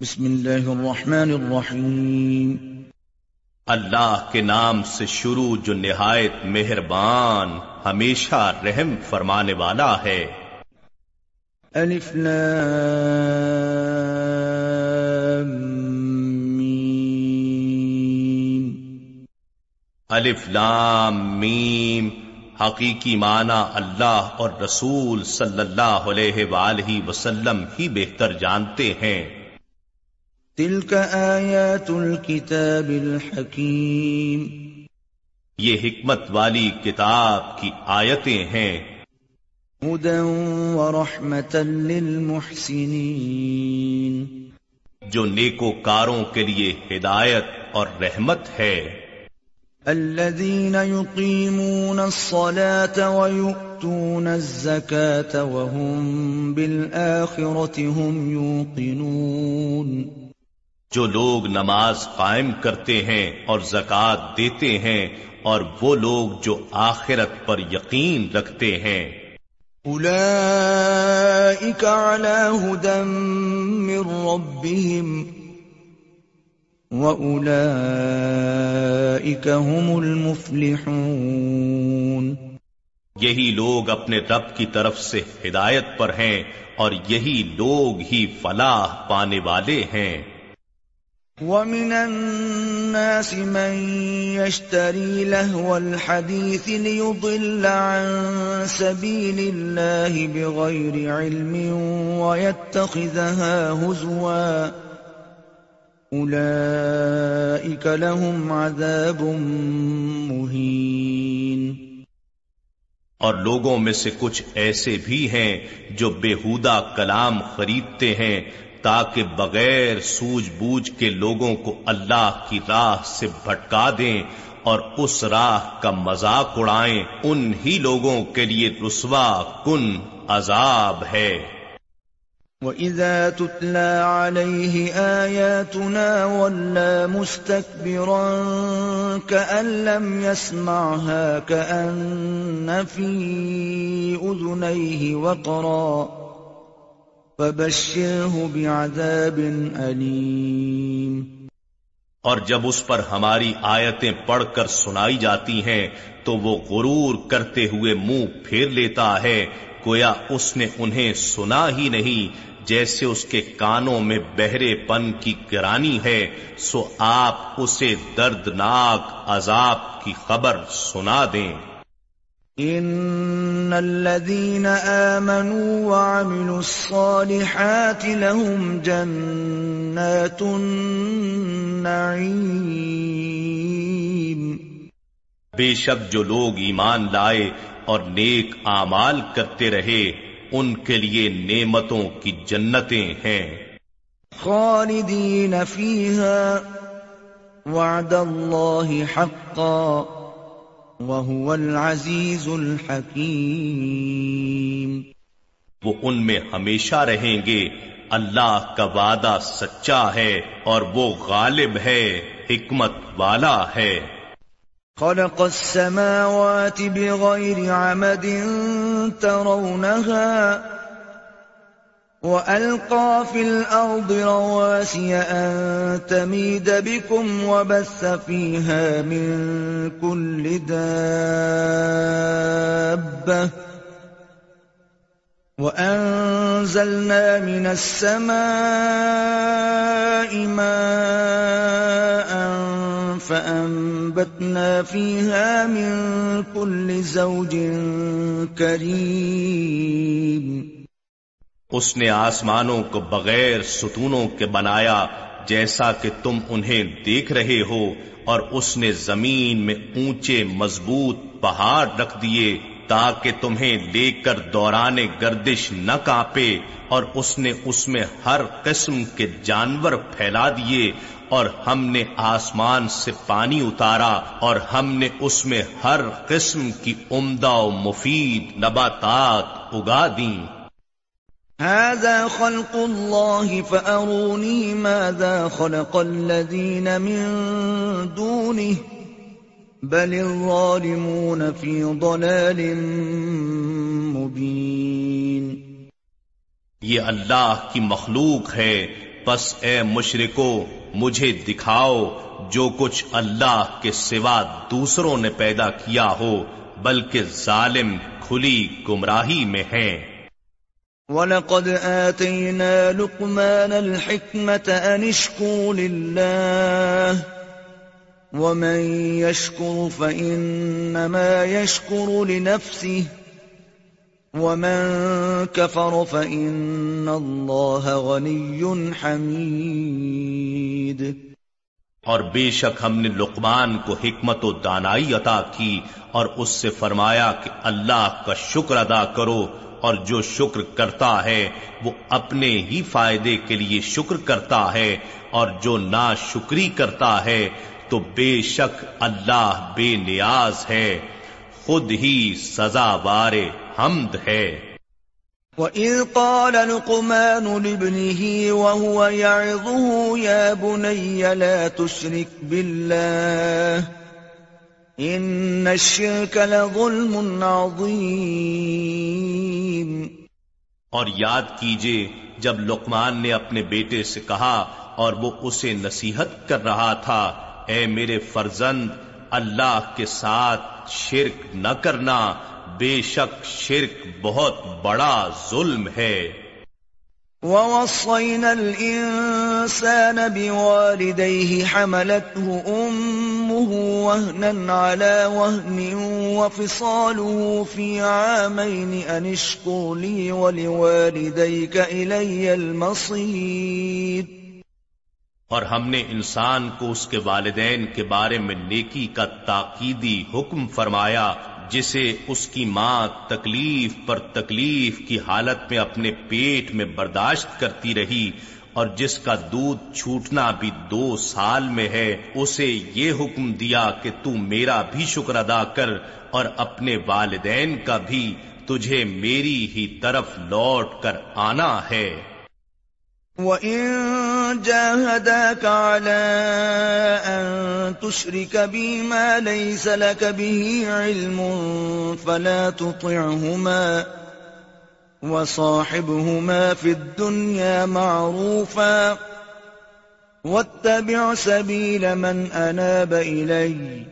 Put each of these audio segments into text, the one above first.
بسم اللہ الرحمن الرحیم۔ اللہ کے نام سے شروع جو نہایت مہربان ہمیشہ رحم فرمانے والا ہے۔ الف لام میم۔ الف لام میم حقیقی معنی اللہ اور رسول صلی اللہ علیہ وآلہ وسلم ہی بہتر جانتے ہیں۔ تلك آیات الكتاب الحکیم یہ حکمت والی کتاب کی آیتیں ہیں۔ هدى ورحمة للمحسنین۔ جو نیکوکاروں کے لیے ہدایت اور رحمت ہے۔ الذين يقيمون الصلاة ويؤتون الزكاة وهم بالآخرة هم يوقنون۔ جو لوگ نماز قائم کرتے ہیں اور زکوٰۃ دیتے ہیں اور وہ لوگ جو آخرت پر یقین رکھتے ہیں۔ أولئك على هدى من ربهم وأولئك هم المفلحون۔ یہی لوگ اپنے رب کی طرف سے ہدایت پر ہیں اور یہی لوگ ہی فلاح پانے والے ہیں۔ ومن الناس من يشتري لهو الحديث ليضل عن سبيل الله بغير علم ويتخذها هزوا. أولئك لهم عذاب مهين. اور لوگوں میں سے کچھ ایسے بھی ہیں جو بےحودہ کلام خریدتے ہیں تاکہ بغیر سوج بوجھ کے لوگوں کو اللہ کی راہ سے بھٹکا دیں اور اس راہ کا مذاق اڑائیں ان ہی لوگوں کے لیے رسوا کن عذاب ہے۔ وَإِذَا تُتْلَى عَلَيْهِ آيَاتُنَا وَلَّا مُسْتَكْبِرًا كَأَن لَّمْ يَسْمَعْهَا كَأَنَّ فِي أُذُنَيْهِ وَقْرًا فبشره بعذاب علیم۔ اور جب اس پر ہماری آیتیں پڑھ کر سنائی جاتی ہیں، تو وہ غرور کرتے ہوئے منہ پھیر لیتا ہے، گویا اس نے انہیں سنا ہی نہیں۔ جیسے اس کے کانوں میں بہرے پن کی گرانی ہے، سو آپ اسے دردناک عذاب کی خبر سنا دیں۔ ان الذين امنوا وعملوا الصالحات لهم جنات النعيم بے شک جو لوگ ایمان لائے اور نیک اعمال کرتے رہے ان کے لیے نعمتوں کی جنتیں ہیں۔ خالدین فیها وعد اللہ حقا۔ وهو العزیز الحکیم۔ وہ ان میں ہمیشہ رہیں گے۔ اللہ کا وعدہ سچا ہے اور وہ غالب ہے حکمت والا ہے۔ خلق السماوات بغير عمد ترونها وَأَلْقَى فِي الْأَرْضِ رَوَاسِيَ أَن تَمِيدَ بِكُمْ وَبَثَّ فِيهَا مِن كُلِّ دَابَّةٍ وَأَنزَلْنَا مِنَ السَّمَاءِ مَاءً فَأَنبَتْنَا فِيهَا مِن كُلِّ زَوْجٍ كَرِيمٍ اس نے آسمانوں کو بغیر ستونوں کے بنایا جیسا کہ تم انہیں دیکھ رہے ہو، اور اس نے زمین میں اونچے مضبوط پہاڑ رکھ دیے تاکہ تمہیں لے کر دوران گردش نہ کاپے، اور اس نے اس میں ہر قسم کے جانور پھیلا دیے، اور ہم نے آسمان سے پانی اتارا، اور ہم نے اس میں ہر قسم کی عمدہ و مفید نباتات اگا دیں۔ هذا خلق الله فأروني ماذا خلق الذين من دونه بل الظالمون في ضلال مبين. یہ اللہ کی مخلوق ہے بس اے مشرکو، مجھے دکھاؤ جو کچھ اللہ کے سوا دوسروں نے پیدا کیا ہو، بلکہ ظالم کھلی گمراہی میں ہیں وَلَقَدْ آتَيْنَا لُقْمَانَ الْحِكْمَةَ أَنِ اشْكُرْ لِلَّهِ وَمَنْ يَشْكُرْ فَإِنَّمَا يَشْكُرُ لِنَفْسِهِ وَمَنْ كَفَرَ فَإِنَّ اللَّهَ غَنِيٌّ حَمِيدٌ اور بے شک ہم نے لقمان کو حکمت و دانائی عطا کی اور اس سے فرمایا کہ اللہ کا شکر ادا کرو اور جو شکر کرتا ہے، وہ اپنے ہی فائدے کے لیے شکر کرتا ہے، اور جو نا شکری کرتا ہے، تو بے شک اللہ بے نیاز ہے، خود ہی سزا وار حمد ہے۔ وَإِذْ قَالَ لُقْمَانُ لِابْنِهِ وَهُوَ يَعِظُهُ يَا بُنَيَّ لَا تُشْرِكْ بِاللَّهِ ان الشرك لظلم عظیم اور یاد کیجیے جب لقمان نے اپنے بیٹے سے کہا اور وہ اسے نصیحت کر رہا تھا اے میرے فرزند اللہ کے ساتھ شرک نہ کرنا بے شک شرک بہت بڑا ظلم ہے۔ وَوَصَّيْنَا الْإِنسَانَ بِوَالِدَيْهِ حَمَلَتْهُ أُمُّهُ وَهْنًا عَلَى وَهْنٍ وَفِصَالُهُ فِي عَامَيْنِ أَنِ اشْكُرْ لِي وَلِوَالِدَيْكَ إِلَيَّ الْمَصِيرُ اور ہم نے انسان کو اس کے والدین کے بارے میں نیکی کا تاکیدی حکم فرمایا، جسے اس کی ماں تکلیف پر تکلیف کی حالت میں اپنے پیٹ میں برداشت کرتی رہی۔ اور جس کا دودھ چھوٹنا بھی دو سال میں ہے، اسے یہ حکم دیا کہ تو میرا بھی شکر ادا کر اور اپنے والدین کا بھی تجھے میری ہی طرف لوٹ کر آنا ہے۔ وَإِن جَاهَدَاكَ عَلَىٰ أَن تُشْرِكَ بِي مَا لَيْسَ لَكَ بِهِ عِلْمٌ فَلَا تُطِعْهُمَا۔ وصاحبهما في الدنيا معروفا واتبع سبيل من أناب إلي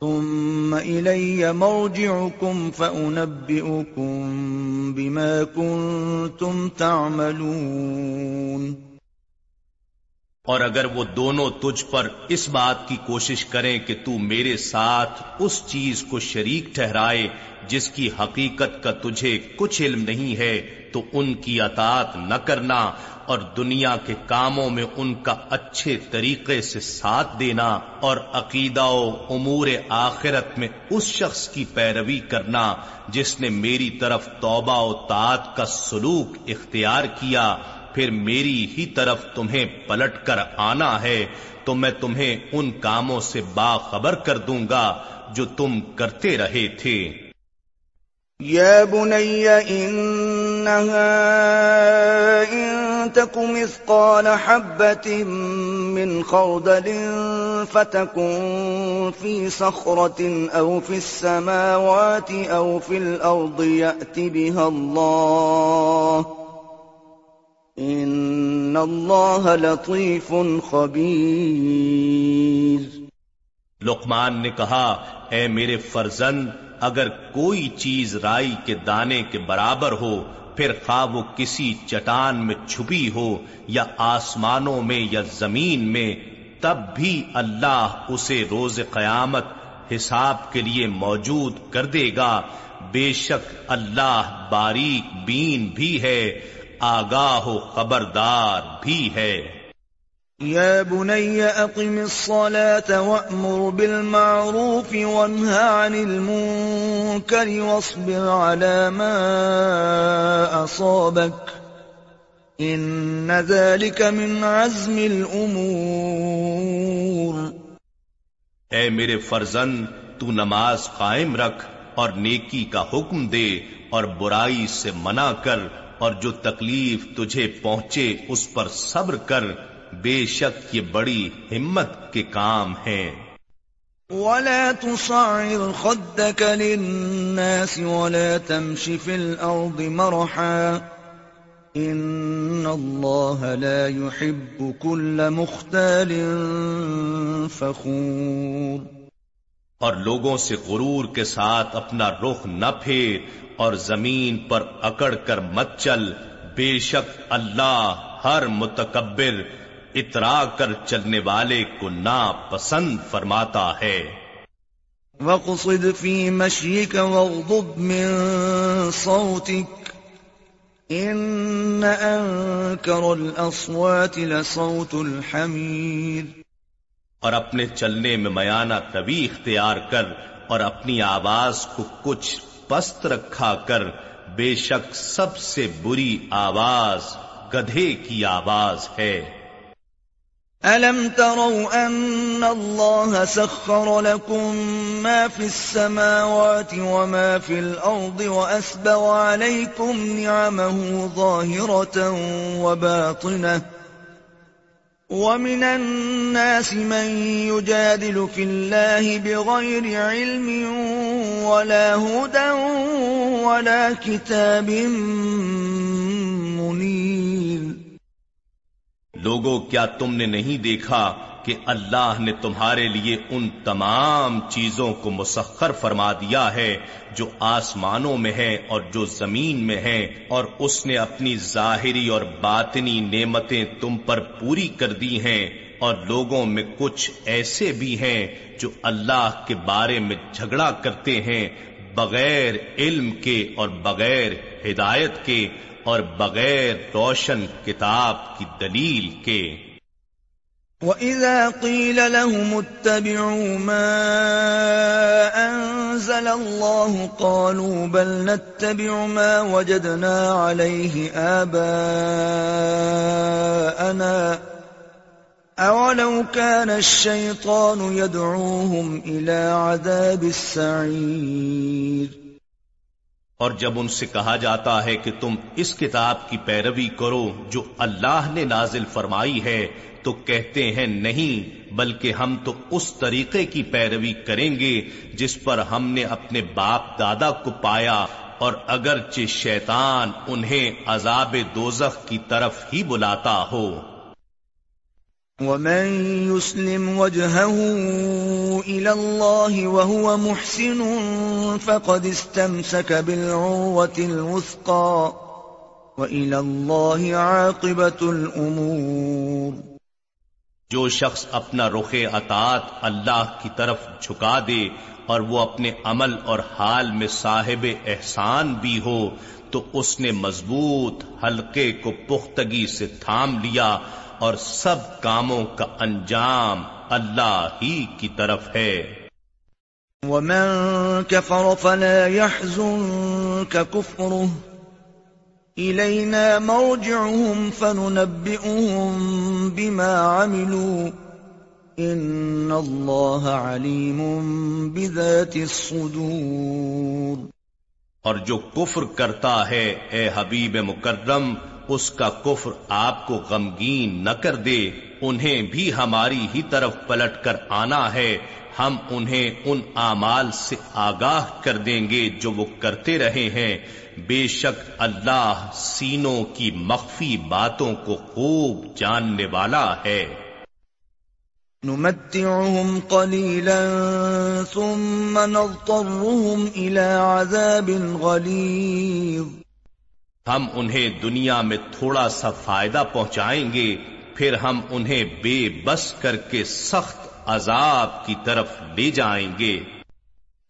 ثم إلي مرجعكم فأنبئكم بما كنتم تعملون اور اگر وہ دونوں تجھ پر اس بات کی کوشش کریں کہ تو میرے ساتھ اس چیز کو شریک ٹھہرائے جس کی حقیقت کا تجھے کچھ علم نہیں ہے، تو ان کی اطاعت نہ کرنا اور دنیا کے کاموں میں ان کا اچھے طریقے سے ساتھ دینا اور عقیدہ و امور آخرت میں اس شخص کی پیروی کرنا جس نے میری طرف توبہ و تعت کا سلوک اختیار کیا پھر میری ہی طرف تمہیں پلٹ کر آنا ہے، تو میں تمہیں ان کاموں سے باخبر کر دوں گا جو تم کرتے رہے تھے۔ یا بنی انہا ان تکو مثقال حبت من خردل فتکن فی صخرت او فی السماوات او فی الارض یأتی بها اللہ۔ ان اللہ لطیف خبیر لقمان نے کہا، اے میرے فرزند، اگر کوئی چیز رائی کے دانے کے برابر ہو، پھر خواہ وہ کسی چٹان میں چھپی ہو، یا آسمانوں میں یا زمین میں، تب بھی اللہ اسے روز قیامت حساب کے لیے موجود کر دے گا۔ بے شک اللہ باریک بین بھی ہے۔ آگاہ و خبردار بھی ہے۔ يا بني أقم الصلاة وأمر بالمعروف وانهى عن المنكر واصبر على ما أصابك إن ذلك من عزم الأمور اے میرے فرزند تو نماز قائم رکھ اور نیکی کا حکم دے اور برائی سے منع کر اور جو تکلیف تجھے پہنچے اس پر صبر کر بے شک یہ بڑی ہمت کے کام ہیں۔ ولا تصعر خدك للناس ولا تمشي في الأرض مرحا ان اللہ لا يحب كل مختال فخور۔ اور لوگوں سے غرور کے ساتھ اپنا رخ نہ پھیر اور زمین پر اکڑ کر مت چل۔ بے شک اللہ ہر متکبر اترا کر چلنے والے کو نا پسند فرماتا ہے۔ وقصد في مشيك واغضب من صوتك ان انكر الاصوات لصوت الحمير اور اپنے چلنے میں میانہ طوی اختیار کر اور اپنی آواز کو کچھ پست رکھا کر، بے شک سب سے بری آواز، گدھے کی آواز ہے۔ أَلَمْ تَرَوْا أَنَّ اللَّهَ سَخَّرَ لَكُم مَّا فِي السَّمَاوَاتِ وَمَا فِي الْأَرْضِ وَأَسْبَغَ عَلَيْكُمْ نِعَمَهُ ظَاهِرَةً وَبَاطِنَةً وَمِنَ النَّاسِ مَن يُجَادِلُ فِي اللَّهِ بِغَيْرِ عِلْمٍ وَلَا هُدًى وَلَا كِتَابٍ مُنِيرٍ. لوگو، کیا تم نے نہیں دیکھا کہ اللہ نے تمہارے لیے ان تمام چیزوں کو مسخر فرما دیا ہے جو آسمانوں میں ہے اور جو زمین میں ہے اور اس نے اپنی ظاہری اور باطنی نعمتیں تم پر پوری کر دی ہیں، اور لوگوں میں کچھ ایسے بھی ہیں جو اللہ کے بارے میں جھگڑا کرتے ہیں، بغیر علم کے اور بغیر ہدایت کے، اور بغیر روشن کتاب کی دلیل کے۔ وَإِذَا قِيلَ لَهُمُ اتَّبِعُوا مَا أَنزَلَ اللَّهُ قَالُوا بَلْ نَتَّبِعُ مَا وَجَدْنَا عَلَيْهِ آبَاءَنَا أَوَلَوْ كَانَ الشَّيْطَانُ يَدْعُوهُمْ إِلَى عَذَابِ السَّعِيرِ اور جب ان سے کہا جاتا ہے کہ تم اس کتاب کی پیروی کرو جو اللہ نے نازل فرمائی ہے تو کہتے ہیں نہیں، بلکہ ہم تو اس طریقے کی پیروی کریں گے جس پر ہم نے اپنے باپ دادا کو پایا، اور اگرچہ شیطان انہیں عذاب دوزخ کی طرف ہی بلاتا ہو۔ ومن يسلم وجهه إلى الله وهو محسن فقد استمسك بالعروة الوثقى وإلى الله عاقبة الأمور۔ جو شخص اپنا رخ اطاعت اللہ کی طرف جھکا دے اور وہ اپنے عمل اور حال میں صاحب احسان بھی ہو، تو اس نے مضبوط حلقے کو پختگی سے تھام لیا اور سب کاموں کا انجام اللہ ہی کی طرف ہے۔ ومن كفر فلا يحزنك كفره۔ إلينا مرجعهم فننبئهم بما عملوا. إن الله عليم بذات الصدور. اور جو کفر کرتا ہے، اے حبیب مکرم، اس کا کفر آپ کو غمگین نہ کر دے، انہیں بھی ہماری ہی طرف پلٹ کر آنا ہے، ہم انہیں ان اعمال سے آگاہ کر دیں گے جو وہ کرتے رہے ہیں۔ بے شک اللہ سینوں کی مخفی باتوں کو خوب جاننے والا ہے۔ نمتعهم قليلا ثم نضطرهم إلى عذاب غليظ ہم انہیں دنیا میں تھوڑا سا فائدہ پہنچائیں گے پھر ہم انہیں بے بس کر کے سخت عذاب کی طرف لے جائیں گے۔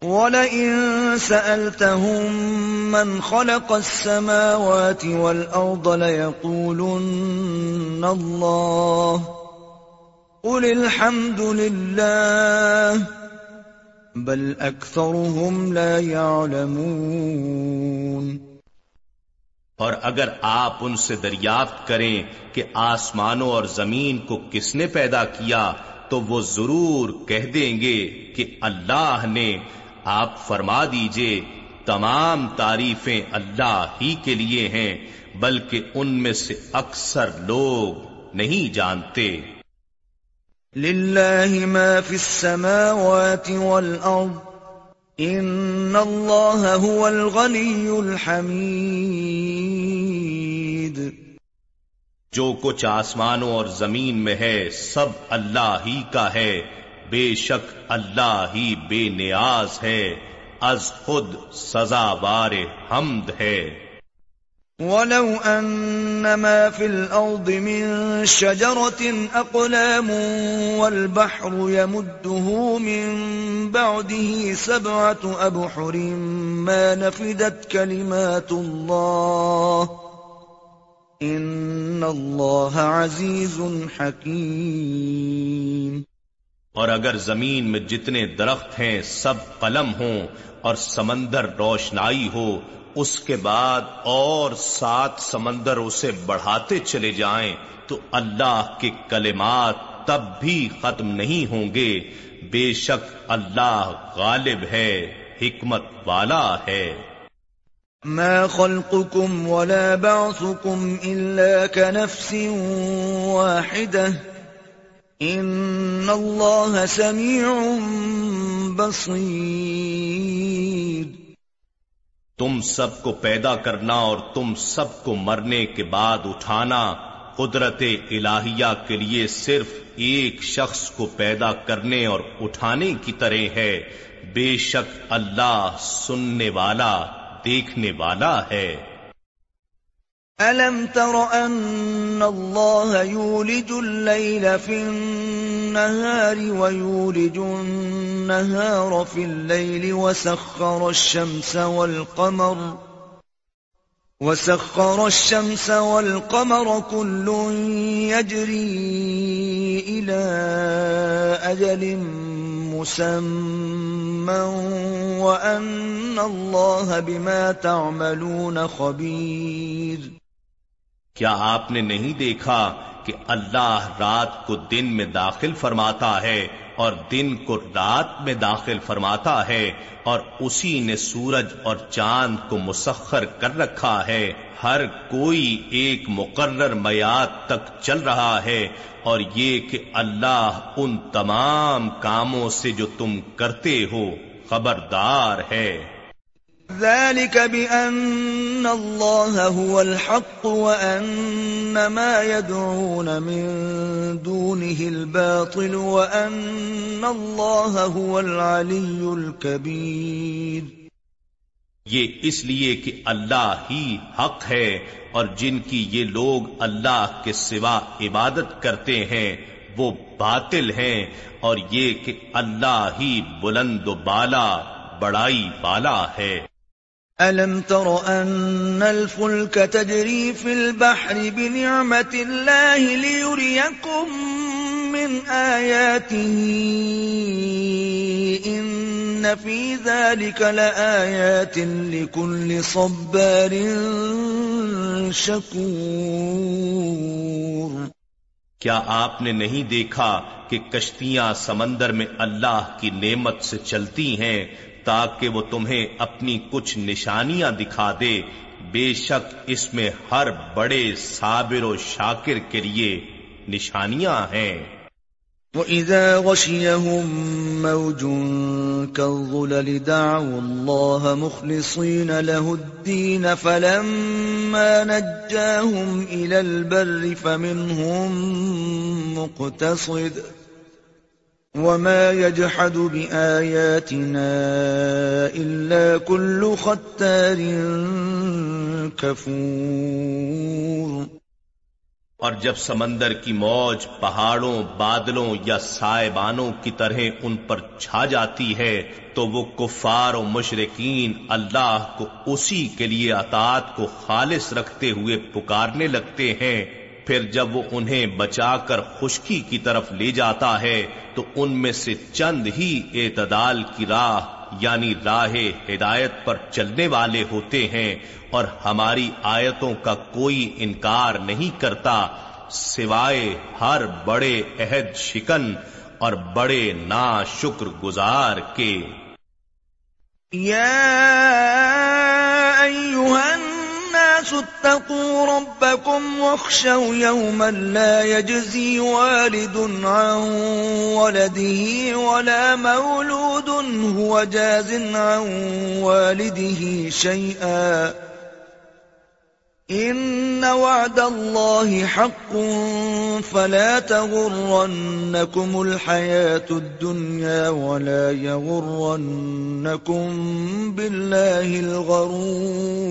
وَلَئِن سَأَلْتَهُم مَّنْ خَلَقَ السَّمَاوَاتِ وَالْأَرْضَ لَيَقُولُنَّ اللَّهُ قُلِ الْحَمْدُ لِلَّهِ بَلْ أَكْثَرُهُمْ لَا يَعْلَمُونَ اور اگر آپ ان سے دریافت کریں کہ آسمانوں اور زمین کو کس نے پیدا کیا، تو وہ ضرور کہہ دیں گے کہ اللہ نے آپ فرما دیجیے تمام تعریفیں اللہ ہی کے لیے ہیں بلکہ ان میں سے اکثر لوگ نہیں جانتے۔ للہ ما فی السماوات والارض ان اللہ هو الغنی الحمید۔ جو کچھ آسمانوں اور زمین میں ہے سب اللہ ہی کا ہے۔ بے شک اللہ ہی بے نیاز ہے، از خود سزا بار حمد ہے۔ ولو أن في الأرض من شجرة أقلام والبحر يمده من بعده سبعة أبحر ما نفدت كلمات الله إن الله عزيز حكيم اور اگر زمین میں جتنے درخت ہیں سب قلم ہوں اور سمندر روشنائی ہو، اس کے بعد اور سات سمندر اسے بڑھاتے چلے جائیں، تو اللہ کے کلمات تب بھی ختم نہیں ہوں گے۔ بے شک اللہ غالب ہے، حکمت والا ہے۔ ما خلقكم ولا بعثكم إلا كنفس واحدة إن الله سميع بصير تم سب کو پیدا کرنا اور تم سب کو مرنے کے بعد اٹھانا قدرت الہیہ کے لیے صرف ایک شخص کو پیدا کرنے اور اٹھانے کی طرح ہے۔ بے شک اللہ سننے والا، دیکھنے والا ہے۔ أَلَمْ تَرَ أَنَّ اللَّهَ يُولِجُ اللَّيْلَ فِي النَّهَارِ وَيُولِجُ النَّهَارَ فِي اللَّيْلِ وَسَخَّرَ الشَّمْسَ وَالْقَمَرَ وَسَخَّرَ الشَّمْسَ وَالْقَمَرَ كُلٌّ يَجْرِي إِلَى أَجَلٍ مُّسَمًّى وَأَنَّ اللَّهَ بِمَا تَعْمَلُونَ خَبِيرٌ کیا آپ نے نہیں دیکھا کہ اللہ رات کو دن میں داخل فرماتا ہے اور دن کو رات میں داخل فرماتا ہے اور اسی نے سورج اور چاند کو مسخر کر رکھا ہے؟ ہر کوئی ایک مقرر میاد تک چل رہا ہے اور یہ کہ اللہ ان تمام کاموں سے جو تم کرتے ہو خبردار ہے۔ ذلك بأن الله هو الحق وأن ما يدعون من دونه الباطل وأن الله هو العلي الكبير. یہ اس لیے کہ اللہ ہی حق ہے اور جن کی یہ لوگ اللہ کے سوا عبادت کرتے ہیں وہ باطل ہیں اور یہ کہ اللہ ہی بلند و بالا، بڑائی بالا ہے۔ أَلَمْ تَرَ أَنَّ الْفُلْكَ تَجْرِي فِي الْبَحْرِ بِنِعْمَةِ اللَّهِ لِيُرِيَكُم مِّنْ آيَاتِهِ إِنَّ فِي ذَلِكَ لَآيَاتٍ لِكُلِّ صَبَّارٍ شَكُورٍ۔ کیا آپ نے نہیں دیکھا کہ کشتیاں سمندر میں اللہ کی نعمت سے چلتی ہیں تاکہ وہ تمہیں اپنی کچھ نشانیاں دکھا دے۔ بے شک اس میں ہر بڑے صابر و شاکر کے لیے نشانیاں ہیں۔ وَإِذَا غَشِيَهُم مَّوْجٌ كَالظُّلَلِ دَعَوُا اللَّهَ مُخْلِصِينَ لَهُ الدِّينَ فَلَمَّا نَجَّاهُمْ إِلَى الْبَرِّ فَمِنْهُم مُّقْتَصِدٌ وما يجحد بآياتنا إلا كل ختار كفور اور جب سمندر کی موج پہاڑوں، بادلوں یا سائبانوں کی طرح ان پر چھا جاتی ہے، تو وہ کفار و مشرقین اللہ کو اسی کے لیے اطاعت کو خالص رکھتے ہوئے پکارنے لگتے ہیں۔ پھر جب وہ انہیں بچا کر خشکی کی طرف لے جاتا ہے، تو ان میں سے چند ہی اعتدال کی راہ یعنی راہ ہدایت پر چلنے والے ہوتے ہیں، اور ہماری آیتوں کا کوئی انکار نہیں کرتا، سوائے ہر بڑے عہد شکن اور بڑے نا شکر گزار کے۔ یا الناس اتقوا ربكم واخشوا يوما لا يجزي والد عن ولده ولا مولود هو جاز عن والده شيئا. ان وعد الله حق فلا تغرنكم الحياة الدنيا ولا يغرنكم بالله الغرور.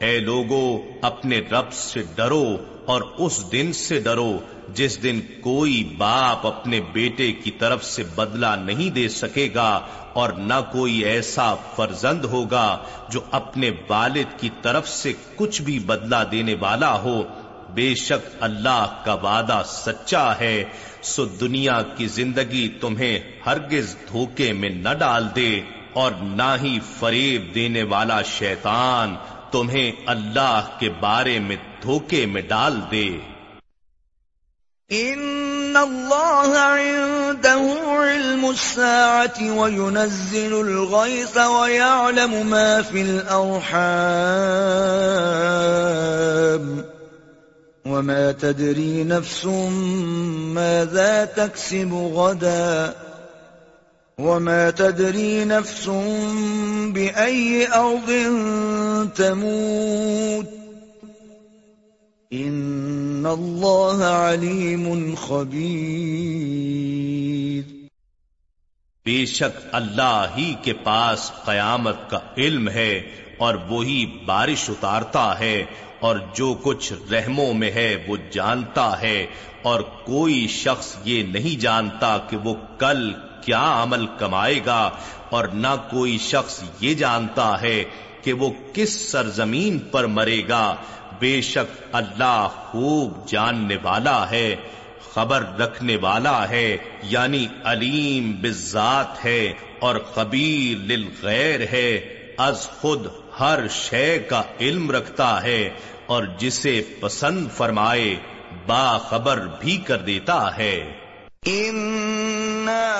اے لوگو، اپنے رب سے ڈرو اور اس دن سے ڈرو جس دن کوئی باپ اپنے بیٹے کی طرف سے بدلہ نہیں دے سکے گا اور نہ کوئی ایسا فرزند ہوگا جو اپنے والد کی طرف سے کچھ بھی بدلہ دینے والا ہو۔ بے شک اللہ کا وعدہ سچا ہے۔ سو دنیا کی زندگی تمہیں ہرگز دھوکے میں نہ ڈال دے اور نہ ہی فریب دینے والا شیطان تمہیں اللہ کے بارے میں دھوکے میں ڈال دے۔ ان اللہ عنده علم الساعة وينزل الغيث ويعلم ما في الارحام وما تدري نفس ماذا تكسب غدا۔ وما تدري نفس بأي أرض تموت. ان اللہ علیم خبیر بے شک اللہ ہی کے پاس قیامت کا علم ہے اور وہی بارش اتارتا ہے اور جو کچھ رحموں میں ہے وہ جانتا ہے اور کوئی شخص یہ نہیں جانتا کہ وہ کل کیا عمل کمائے گا اور نہ کوئی شخص یہ جانتا ہے کہ وہ کس سرزمین پر مرے گا۔ بے شک اللہ خوب جاننے والا ہے، خبر رکھنے والا ہے یعنی علیم بذات ہے اور خبیر للغیر ہے۔ از خود ہر شے کا علم رکھتا ہے اور جسے پسند فرمائے، باخبر بھی کر دیتا ہے۔